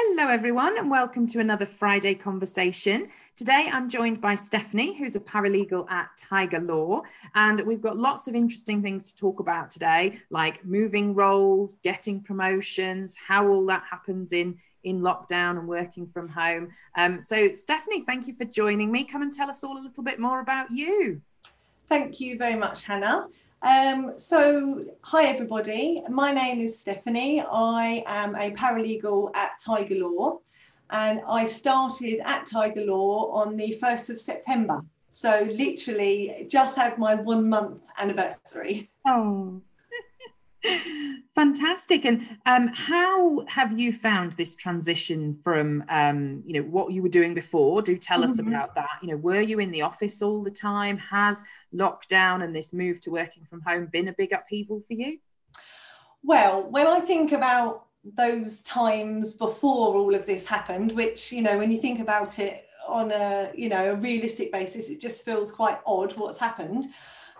Hello, everyone, and welcome to another Friday conversation. Today, I'm joined by Stephanie, who's a paralegal at Tiger Law, and we've got lots of interesting things to talk about today, like moving roles, getting promotions, how all that happens in in lockdown and working from home. Um, so, Stephanie, thank you for joining me. Come and tell us all a little bit more about you. Thank you very much, Hannah. Um, so, hi everybody. My name is Stephanie. I am a paralegal at Tiger Law, and I started at Tiger Law on the 1st of September. So, literally, just had my one month anniversary. Oh, Fantastic. And um, how have you found this transition from, um, you know, what you were doing before? Do tell us mm-hmm. about that. You know, were you in the office all the time? Has lockdown and this move to working from home been a big upheaval for you? Well, when I think about those times before all of this happened, which, you know, when you think about it on a, you know, a realistic basis, it just feels quite odd what's happened.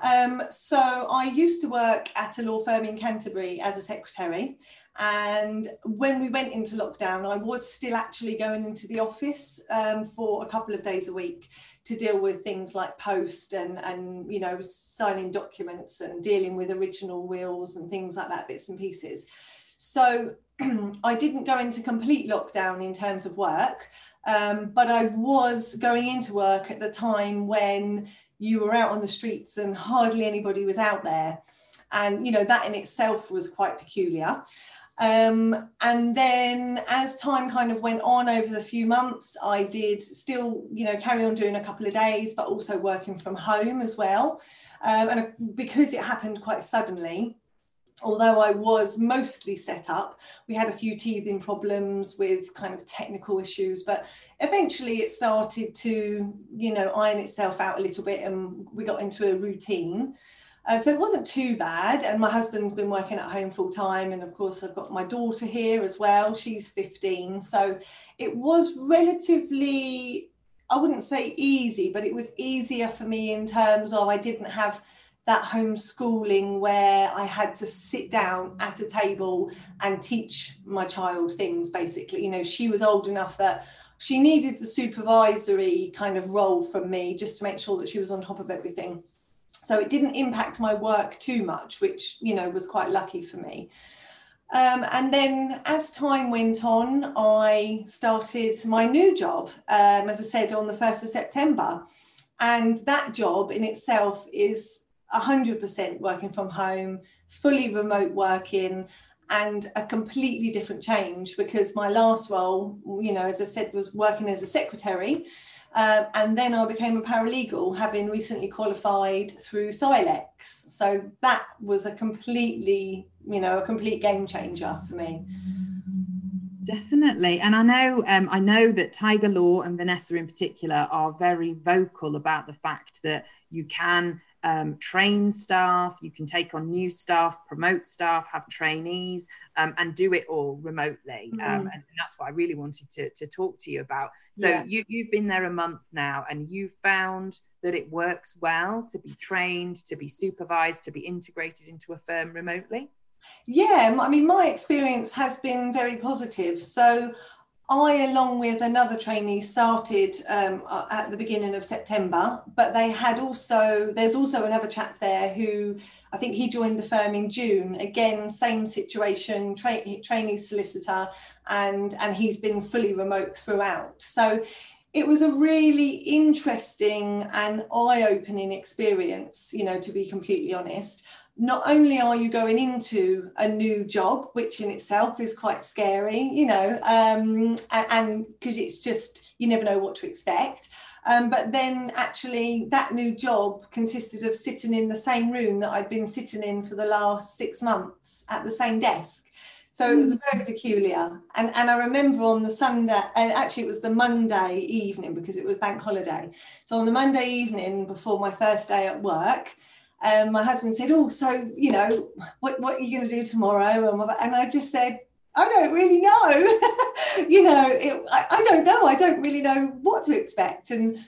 Um, so I used to work at a law firm in Canterbury as a secretary. And when we went into lockdown, I was still actually going into the office um, for a couple of days a week to deal with things like post and, and, you know, signing documents and dealing with original wills and things like that, bits and pieces. So I didn't go into complete lockdown in terms of work, um, but I was going into work at the time when you were out on the streets and hardly anybody was out there. And, you know, that in itself was quite peculiar. Um, and then as time kind of went on over the few months, I did still, you know, carry on doing a couple of days, but also working from home as well. Um, and because it happened quite suddenly, although I was mostly set up, we had a few teething problems with kind of technical issues, but eventually it started to, you know, iron itself out a little bit and we got into a routine. Uh, so it wasn't too bad. And my husband's been working at home full time. And of course, I've got my daughter here as well. She's 15. So it was relatively, I wouldn't say easy, but it was easier for me in terms of I didn't have that homeschooling where I had to sit down at a table and teach my child things basically. You know, she was old enough that she needed the supervisory kind of role from me just to make sure that she was on top of everything. So it didn't impact my work too much, which, you know, was quite lucky for me. Um, and then as time went on, I started my new job, um, as I said, on the 1st of September. And that job in itself is 100% working from home, fully remote working, and a completely different change because my last role, you know, as I said, was working as a secretary. Uh, and then I became a paralegal, having recently qualified through CILEx. So that was a completely, you know, a complete game changer for me. Definitely, and I know um, I know that Tiger Law and Vanessa in particular are very vocal about the fact that you can um, train staff, you can take on new staff, promote staff, have trainees, um, and do it all remotely. Mm. Um, and that's what I really wanted to, to talk to you about. So yeah. you, you've been there a month now and you found that it works well to be trained, to be supervised, to be integrated into a firm remotely? Yeah, I mean, my experience has been very positive. So I, along with another trainee, started um, at the beginning of September, but they had also, there's also another chap there who I think he joined the firm in June. Again, same situation, tra- trainee solicitor, and, and he's been fully remote throughout. So it was a really interesting and eye-opening experience, you know, to be completely honest not only are you going into a new job, which in itself is quite scary, you know, um, and because it's just, you never know what to expect. Um, but then actually, that new job consisted of sitting in the same room that I'd been sitting in for the last six months at the same desk. So it was mm. very peculiar. And, and I remember on the Sunday, and actually it was the Monday evening because it was bank holiday. So on the Monday evening before my first day at work, um, my husband said, "Oh, so you know, what what are you going to do tomorrow?" And I just said, "I don't really know. you know, it, I, I don't know. I don't really know what to expect." And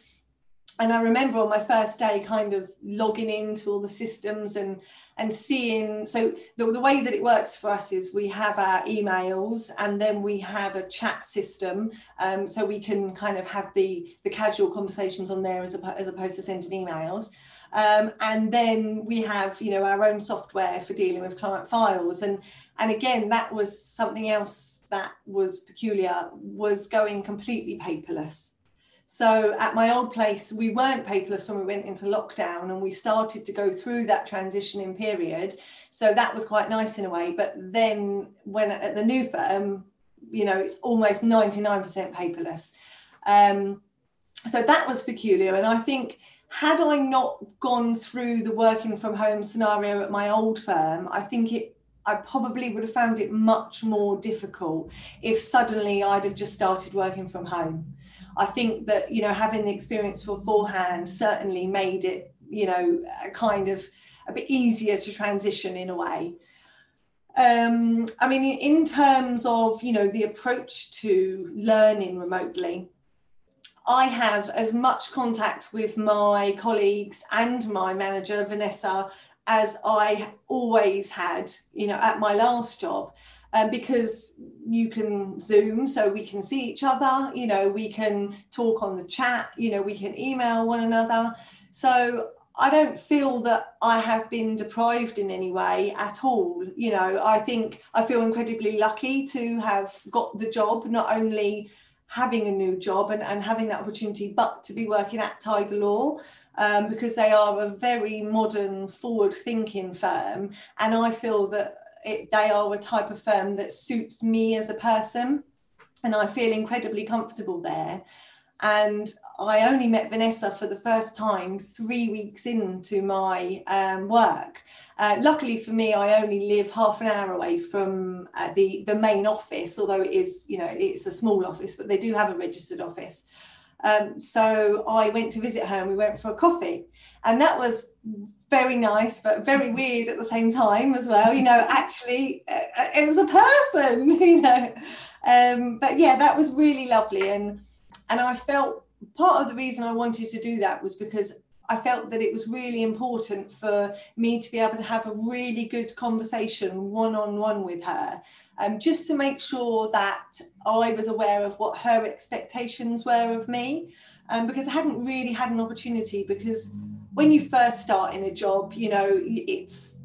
and I remember on my first day kind of logging into all the systems and and seeing so the, the way that it works for us is we have our emails and then we have a chat system um, so we can kind of have the the casual conversations on there as, as opposed to sending emails um, and then we have you know our own software for dealing with client files and and again that was something else that was peculiar was going completely paperless so at my old place, we weren't paperless when we went into lockdown and we started to go through that transitioning period. So that was quite nice in a way. But then when at the new firm, you know, it's almost 99% paperless. Um, so that was peculiar. And I think had I not gone through the working from home scenario at my old firm, I think it I probably would have found it much more difficult if suddenly I'd have just started working from home. I think that you know having the experience beforehand certainly made it you know a kind of a bit easier to transition in a way. Um, I mean, in terms of you know the approach to learning remotely, I have as much contact with my colleagues and my manager Vanessa as I always had, you know, at my last job um, because you can zoom so we can see each other you know we can talk on the chat you know we can email one another so I don't feel that I have been deprived in any way at all. You know, I think I feel incredibly lucky to have got the job, not only having a new job and, and having that opportunity, but to be working at Tiger Law um, because they are a very modern, forward thinking firm. And I feel that it, they are a type of firm that suits me as a person and I feel incredibly comfortable there. And I only met Vanessa for the first time three weeks into my um, work. Uh, luckily for me, I only live half an hour away from uh, the the main office, although it is you know it's a small office, but they do have a registered office. Um, so I went to visit her and we went for a coffee, and that was very nice but very weird at the same time as well you know actually uh, uh, it was a person you know um, but yeah that was really lovely and and i felt part of the reason i wanted to do that was because i felt that it was really important for me to be able to have a really good conversation one-on-one with her um, just to make sure that i was aware of what her expectations were of me um, because i hadn't really had an opportunity because when you first start in a job, you know, it's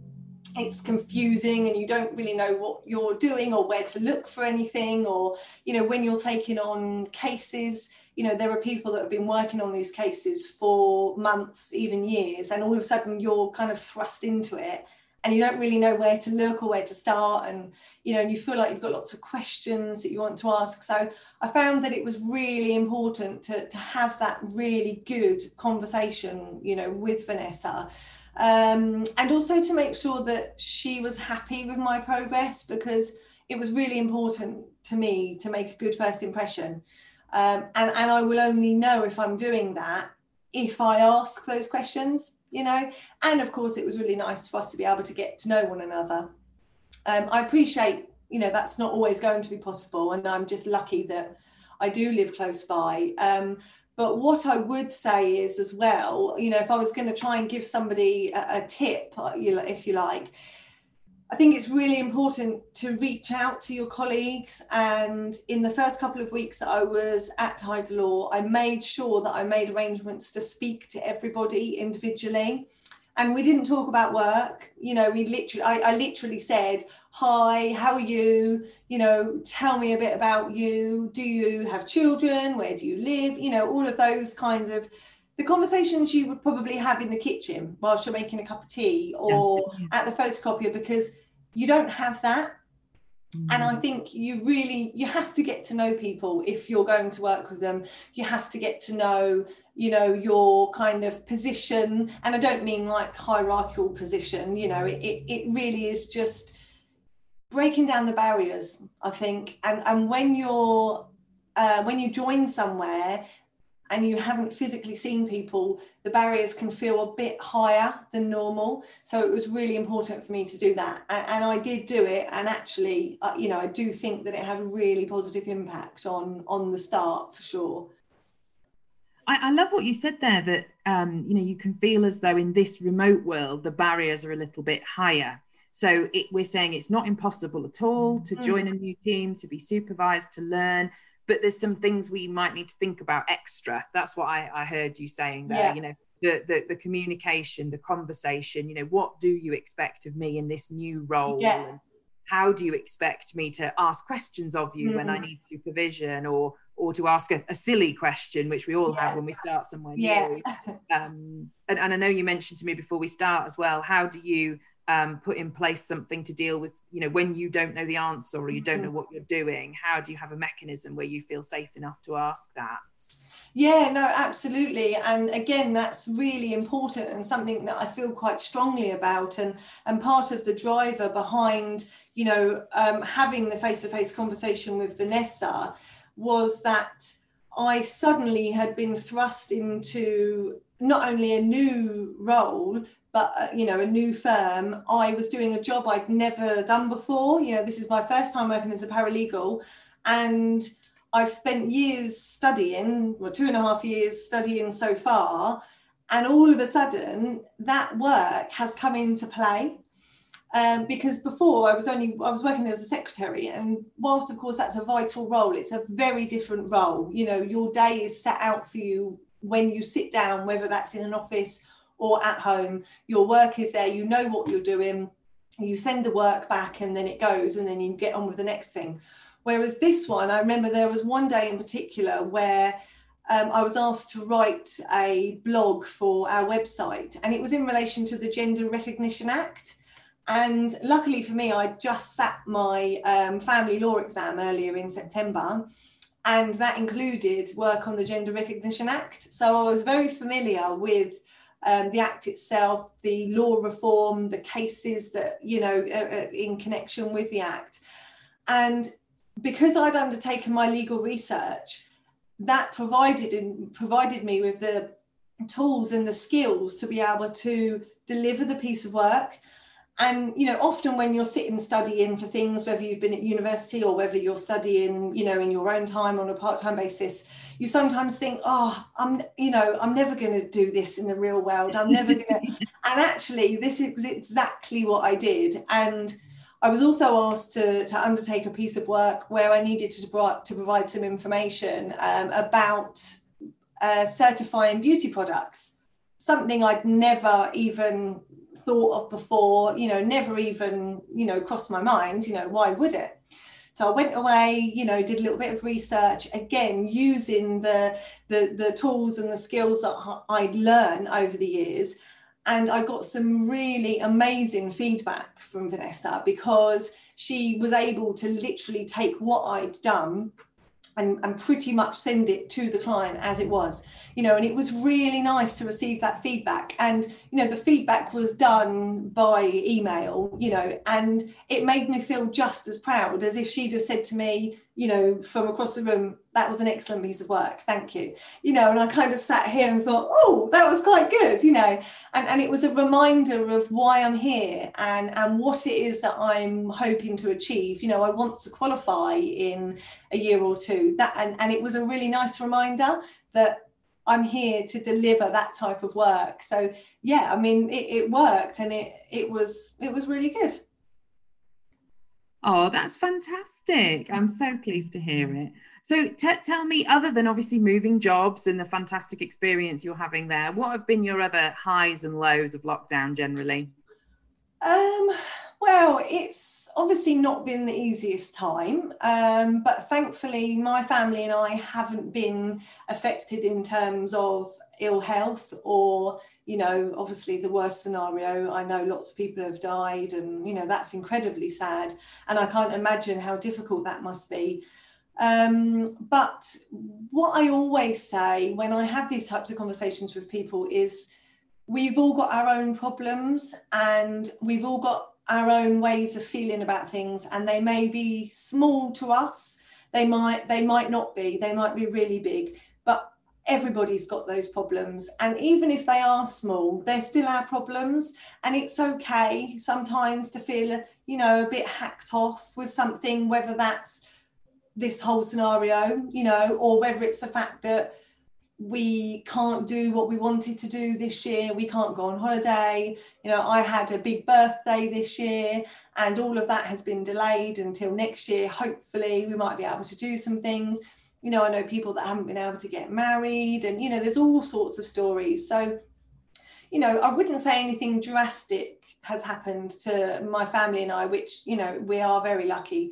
it's confusing and you don't really know what you're doing or where to look for anything or you know when you're taking on cases you know there are people that have been working on these cases for months even years and all of a sudden you're kind of thrust into it and you don't really know where to look or where to start and you know and you feel like you've got lots of questions that you want to ask. So i found that it was really important to, to have that really good conversation you know with vanessa. Um, and also to make sure that she was happy with my progress because it was really important to me to make a good first impression um, and, and i will only know if i'm doing that if i ask those questions you know? And of course it was really nice for us to be able to get to know one another. Um, i appreciate you know that's not always going to be possible and i'm just lucky that i do live close by. Um, but what i would say is as well you know if i was going to try and give somebody a, a tip uh, if you like I think it's really important to reach out to your colleagues. And in the first couple of weeks that I was at Tiger Law, I made sure that I made arrangements to speak to everybody individually. And we didn't talk about work. You know, we literally, I, I literally said, Hi, how are you? You know, tell me a bit about you. Do you have children? Where do you live? You know, all of those kinds of the conversations you would probably have in the kitchen whilst you're making a cup of tea or yeah. at the photocopier because you don't have that mm. and i think you really you have to get to know people if you're going to work with them you have to get to know you know your kind of position and i don't mean like hierarchical position you know it, it really is just breaking down the barriers i think and and when you're uh, when you join somewhere and you haven't physically seen people, the barriers can feel a bit higher than normal. So it was really important for me to do that. And, and I did do it. And actually, uh, you know, I do think that it had a really positive impact on, on the start for sure. I, I, love what you said there that um, you know you can feel as though in this remote world the barriers are a little bit higher. So it, we're saying it's not impossible at all to mm. join a new team, to be supervised, to learn, but there's some things we might need to think about extra. That's what I, I heard you saying there. Yeah. You know, the, the, the communication, the conversation. You know, what do you expect of me in this new role? Yeah. And how do you expect me to ask questions of you mm. when I mm. need supervision, or or to ask a, a silly question, which we all yeah. have when we start somewhere yeah. new. Um, and, and I know you mentioned to me before we start as well. How do you um, put in place something to deal with, you know, when you don't know the answer or you don't know mm-hmm. what you're doing? How do you have a mechanism where you feel safe enough to ask that? Yeah, no, absolutely. And again, that's really important and something that I feel quite strongly about. And and part of the driver behind, you know, um, having the face-to-face conversation with Vanessa was that I suddenly had been thrust into not only a new role, but uh, you know, a new firm. I was doing a job I'd never done before. You know, this is my first time working as a paralegal, and I've spent years studying, well, two and a half years studying so far, and all of a sudden that work has come into play um, because before I was only I was working as a secretary, and whilst of course that's a vital role, it's a very different role. You know, your day is set out for you when you sit down, whether that's in an office or at home. Your work is there. You know what you're doing. You send the work back, and then it goes, and then you get on with the next thing. Whereas this one, I remember there was one day in particular where um, I was asked to write a blog for our website, and it was in relation to the Gender Recognition Act. And luckily for me, I just sat my um, family law exam earlier in September, and that included work on the Gender Recognition Act. So I was very familiar with um, the Act itself, the law reform, the cases that, you know, uh, in connection with the Act. And because I'd undertaken my legal research, that provided provided me with the tools and the skills to be able to deliver the piece of work and you know often when you're sitting studying for things whether you've been at university or whether you're studying you know in your own time on a part-time basis you sometimes think oh i'm you know i'm never going to do this in the real world. I'm never going to and actually this is exactly what i did. And i was also asked to, to undertake a piece of work where i needed to, to provide some information um, about uh, certifying beauty products. Something i'd never even thought of before, you know, never even, you know, crossed my mind, you know, why would it? So I went away, you know, did a little bit of research, again, using the, the, the tools and the skills that I'd learned over the years. And I got some really amazing feedback from Vanessa because she was able to literally take what I'd done and, and pretty much send it to the client as it was you know and it was really nice to receive that feedback. And you know the feedback was done by email you know and it made me feel just as proud as if she'd have said to me you know, from across the room, that was an excellent piece of work. Thank you. You know, and I kind of sat here and thought, oh, that was quite good, you know. And, and it was a reminder of why I'm here and, and what it is that I'm hoping to achieve. You know, I want to qualify in a year or two. That and, and it was a really nice reminder that I'm here to deliver that type of work. So yeah, I mean it, it worked and it it was it was really good. Oh, that's fantastic. I'm so pleased to hear it. So, t- tell me, other than obviously moving jobs and the fantastic experience you're having there, what have been your other highs and lows of lockdown generally? Um, well, it's obviously not been the easiest time, um, but thankfully, my family and I haven't been affected in terms of ill health or you know obviously the worst scenario i know lots of people have died and you know that's incredibly sad and i can't imagine how difficult that must be. Um, but what i always say when i have these types of conversations with people is we've all got our own problems and we've all got our own ways of feeling about things and they may be small to us they might they might not be they might be really big but everybody's got those problems and even if they are small they're still our problems and it's okay sometimes to feel you know a bit hacked off with something whether that's this whole scenario you know or whether it's the fact that we can't do what we wanted to do this year. We can't go on holiday. You know, I had a big birthday this year, and all of that has been delayed until next year. Hopefully, we might be able to do some things. You know, I know people that haven't been able to get married, and you know, there's all sorts of stories. So, you know, I wouldn't say anything drastic has happened to my family and I, which, you know, we are very lucky.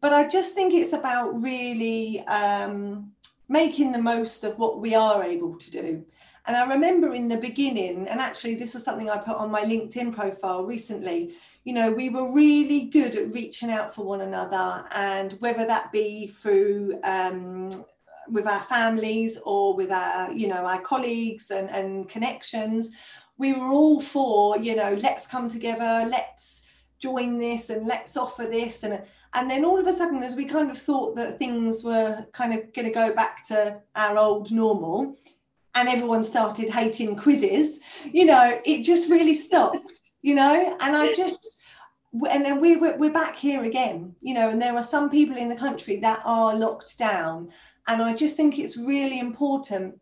But I just think it's about really um, making the most of what we are able to do. And I remember in the beginning, and actually, this was something I put on my LinkedIn profile recently. You know, we were really good at reaching out for one another, and whether that be through um, with our families or with our, you know, our colleagues and, and connections, we were all for, you know, let's come together, let's join this, and let's offer this, and and then all of a sudden, as we kind of thought that things were kind of going to go back to our old normal, and everyone started hating quizzes, you know, it just really stopped, you know. And I just, and then we, we're back here again, you know, and there are some people in the country that are locked down. And I just think it's really important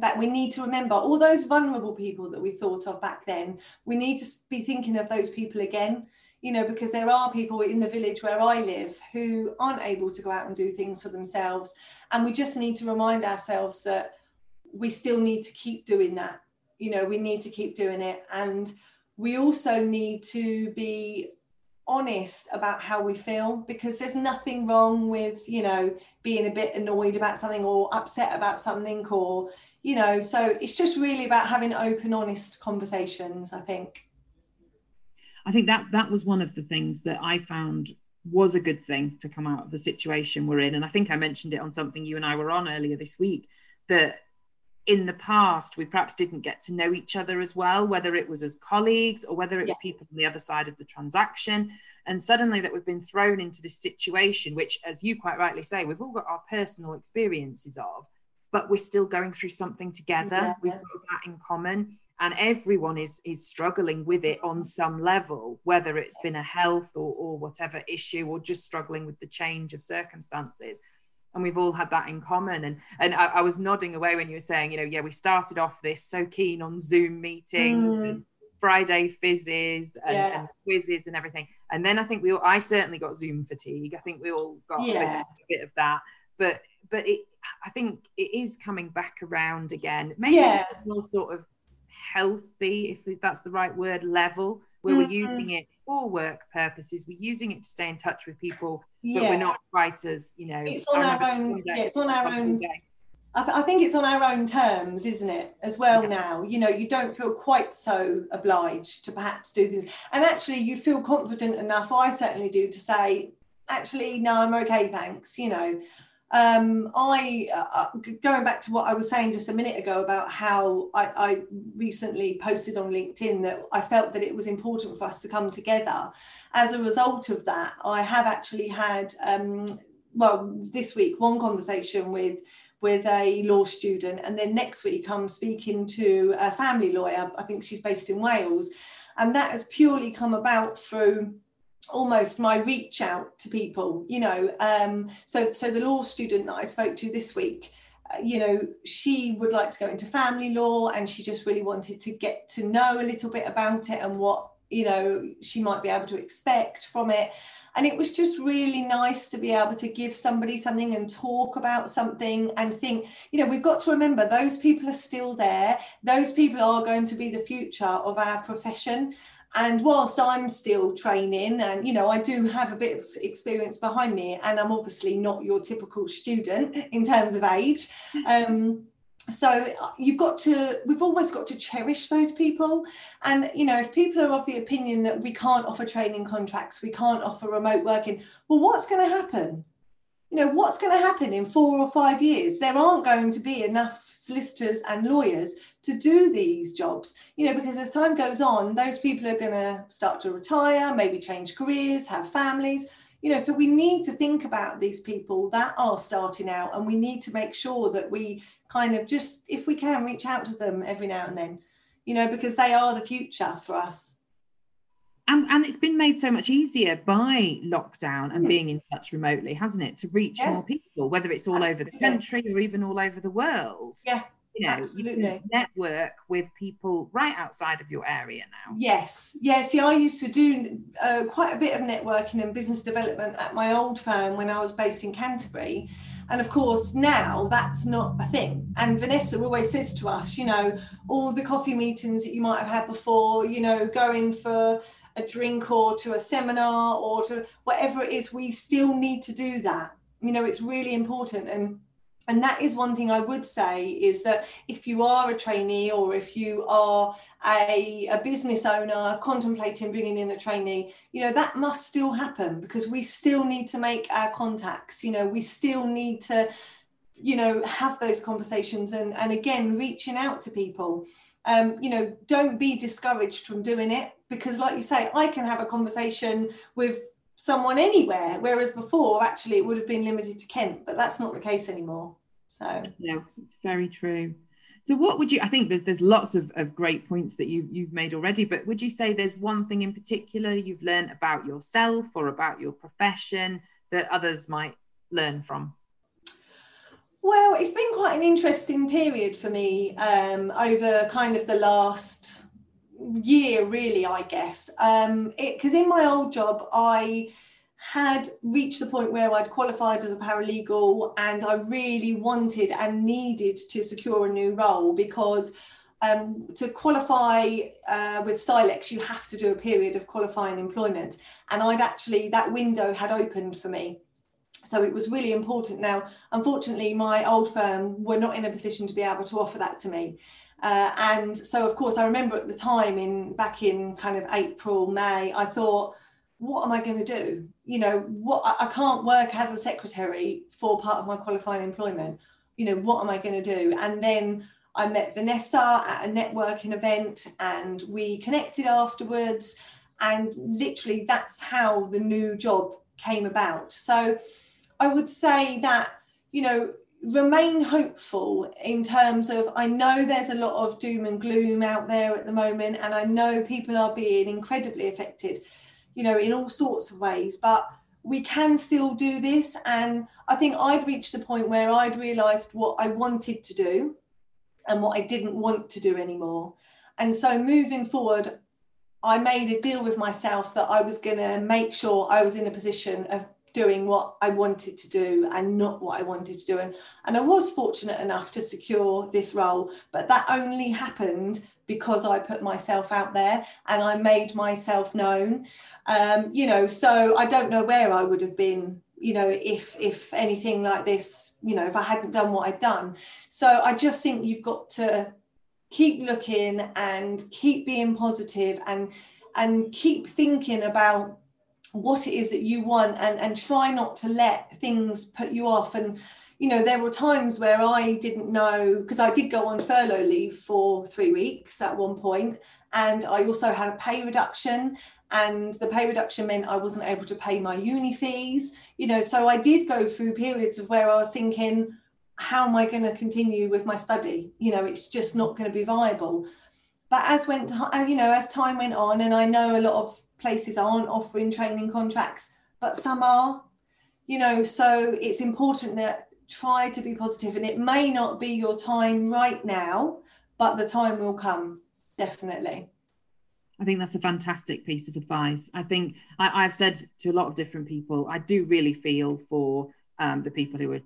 that we need to remember all those vulnerable people that we thought of back then. We need to be thinking of those people again you know, because there are people in the village where I live who aren't able to go out and do things for themselves. And we just need to remind ourselves that we still need to keep doing that. You know, we need to keep doing it. And we also need to be honest about how we feel because there's nothing wrong with, you know, being a bit annoyed about something or upset about something or, you know, so it's just really about having open, honest conversations, I think. I think that that was one of the things that I found was a good thing to come out of the situation we're in. And I think I mentioned it on something you and I were on earlier this week that in the past we perhaps didn't get to know each other as well, whether it was as colleagues or whether it was yeah. people on the other side of the transaction. And suddenly that we've been thrown into this situation, which, as you quite rightly say, we've all got our personal experiences of, but we're still going through something together. Yeah. We've got that in common and everyone is is struggling with it on some level whether it's been a health or, or whatever issue or just struggling with the change of circumstances and we've all had that in common and and I, I was nodding away when you were saying you know yeah we started off this so keen on zoom meetings mm. and friday fizzes and, yeah. and, quizzes and everything and then i think we all i certainly got zoom fatigue i think we all got yeah. a, bit, of that but but it i think it is coming back around again maybe yeah. it's more sort of healthy, if that's the right word, level where mm-hmm. we're using it for work purposes. We're using it to stay in touch with people, yeah. but we're not writers, you know, it's on our own. Yeah, it's on our own. I, th- I, think it's on our own terms, isn't it, as well yeah. now? You know, you don't feel quite so obliged to perhaps do things. And actually, you feel confident enough, or I certainly do, to say, actually, no, I'm okay, thanks. You know, um, I uh, uh, going back to what I was saying just a minute ago about how I, I, recently posted on LinkedIn that I felt that it was important for us to come together. As a result of that, I have actually had um, well this week one conversation with with a law student, and then next week I'm speaking to a family lawyer. I think she's based in Wales, and that has purely come about through almost my reach out to people you know um, so so the law student that i spoke to this week uh, you know she would like to go into family law and she just really wanted to get to know a little bit about it and what you know she might be able to expect from it. And it was just really nice to be able to give somebody something and talk about something and think you know we've got to remember those people are still there. Those people are going to be the future of our profession and whilst I'm still training, and you know, I do have a bit of experience behind me, and I'm obviously not your typical student in terms of age. Um, so uh, you've got to we've always got to cherish those people and you know if people are of the opinion that we can't offer training contracts we can't offer remote working well what's going to happen you know what's going to happen in four or five years? There aren't going to be enough solicitors and lawyers to do these jobs you know because as time goes on those people are going to start to retire maybe change careers have families. You know so we need to think about these people that are starting out and we need to make sure that we kind of just if we can reach out to them every now and then you know because they are the future for us and, and it's been made so much easier by lockdown and yeah. being in touch remotely hasn't it to reach yeah. more people whether it's all Absolutely. over the country or even all over the world yeah you know absolutely. you network with people right outside of your area now yes yeah see i used to do uh, quite a bit of networking and business development at my old firm when i was based in canterbury and of course now that's not a thing and vanessa always says to us you know all the coffee meetings that you might have had before you know going for a drink or to a seminar or to whatever it is we still need to do that. You know it's really important. And and that is one thing I would say is that if you are a trainee or if you are a, a business owner contemplating bringing in a trainee, you know, that must still happen because we still need to make our contacts, you know, we still need to, you know, have those conversations and, and again, reaching out to people. Um, you know, don't be discouraged from doing it because, like you say, I can have a conversation with someone anywhere whereas before actually it would have been limited to kent but that's not the case anymore. So no it's very true. So what would you i think that there's lots of, of great points that you, you've made already but would you say there's one thing in particular you've learned about yourself or about your profession that others might learn from well it's been quite an interesting period for me um, over kind of the last year really i guess um because in my old job i had reached the point where i'd qualified as a paralegal and i really wanted and needed to secure a new role because um, to qualify uh, with CILEx, you have to do a period of qualifying employment. And I'd actually, that window had opened for me. So it was really important. Now, unfortunately, my old firm were not in a position to be able to offer that to me. Uh, and so, of course, I remember at the time, in back in kind of April, May, I thought, what am I going to do? You know, what I can't work as a secretary for part of my qualifying employment. You know, what am I going to do? And then I met Vanessa at a networking event, and we connected afterwards. And literally, that's how the new job came about. So, I would say that you know remain hopeful in terms of I know there's a lot of doom and gloom out there at the moment, and I know people are being incredibly affected, you know, in all sorts of ways, but we can still do this. And I think I'd reached the point where I'd realized what I wanted to do and what I didn't want to do anymore. And so moving forward, I made a deal with myself that I was going to make sure I was in a position of doing what I wanted to do and not what I wanted to do. And, and I was fortunate enough to secure this role, but that only happened because I put myself out there and I made myself known. Um, you know, so I don't know where I would have been you know if if anything like this you know if i hadn't done what i'd done so i just think you've got to keep looking and keep being positive and and keep thinking about what it is that you want and and try not to let things put you off. And you know there were times where i didn't know because i did go on furlough leave for three weeks at one point and i also had a pay reduction and the pay reduction meant i wasn't able to pay my uni fees you know. So i did go through periods of where i was thinking how am i going to continue with my study? You know it's just not going to be viable. But as went you know as time went on and i know a lot of places aren't offering training contracts, but some are, you know, so it's important that try to be positive and it may not be your time right now, but the time will come, definitely. I think that's a fantastic piece of advice. I think I, have said to a lot of different people, I do really feel for um, the people who are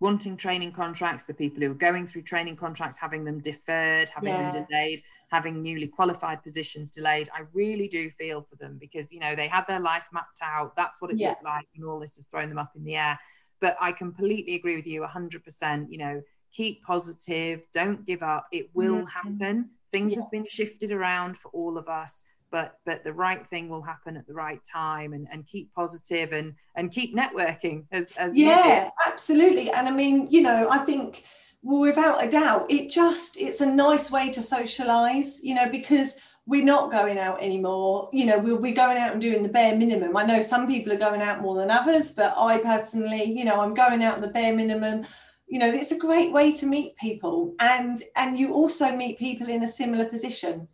wanting training contracts, the people who are going through training contracts, having them deferred, having yeah. them delayed, having newly qualified positions delayed. I really do feel for them because, you know, they had their life mapped out. That's what it yeah. looked like, and all this has thrown them up in the air. But I completely agree with you 100%. You know, keep positive, don't give up. It will mm-hmm. happen. Things yeah. have been shifted around for all of us but but the right thing will happen at the right time and, and keep positive and and keep networking as, as yeah absolutely. And i mean you know i think without a doubt it just it's a nice way to socialize you know because we're not going out anymore. You know we'll be going out and doing the bare minimum. I know some people are going out more than others but i personally you know i'm going out the bare minimum. You know it's a great way to meet people. And and you also meet people in a similar position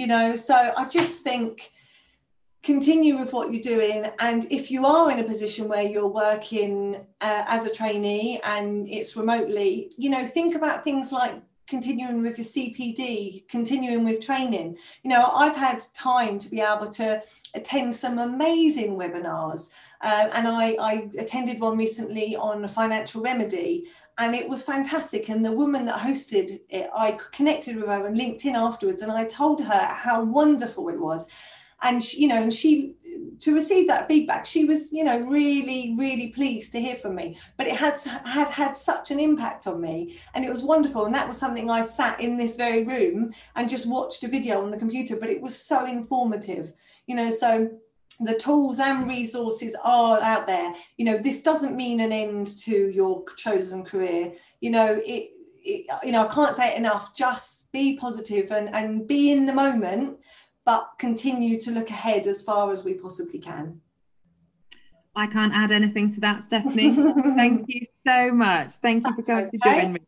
you know so i just think continue with what you're doing and if you are in a position where you're working uh, as a trainee and it's remotely you know think about things like continuing with your CPD, continuing with training. You know, I've had time to be able to attend some amazing webinars. Uh, and I, I attended one recently on financial remedy, and it was fantastic. And the woman that hosted it, I connected with her on LinkedIn afterwards, and I told her how wonderful it was. And she, you know and she to receive that feedback she was you know really really pleased to hear from me. But it had had had such an impact on me and it was wonderful. And that was something i sat in this very room and just watched a video on the computer but it was so informative you know so the tools and resources are out there you know this doesn't mean an end to your chosen career you know it, it you know i can't say it enough just be positive and and be in the moment but continue to look ahead as far as we possibly can. I can't add anything to that, Stephanie. Thank you so much. Thank you for coming okay. to join me.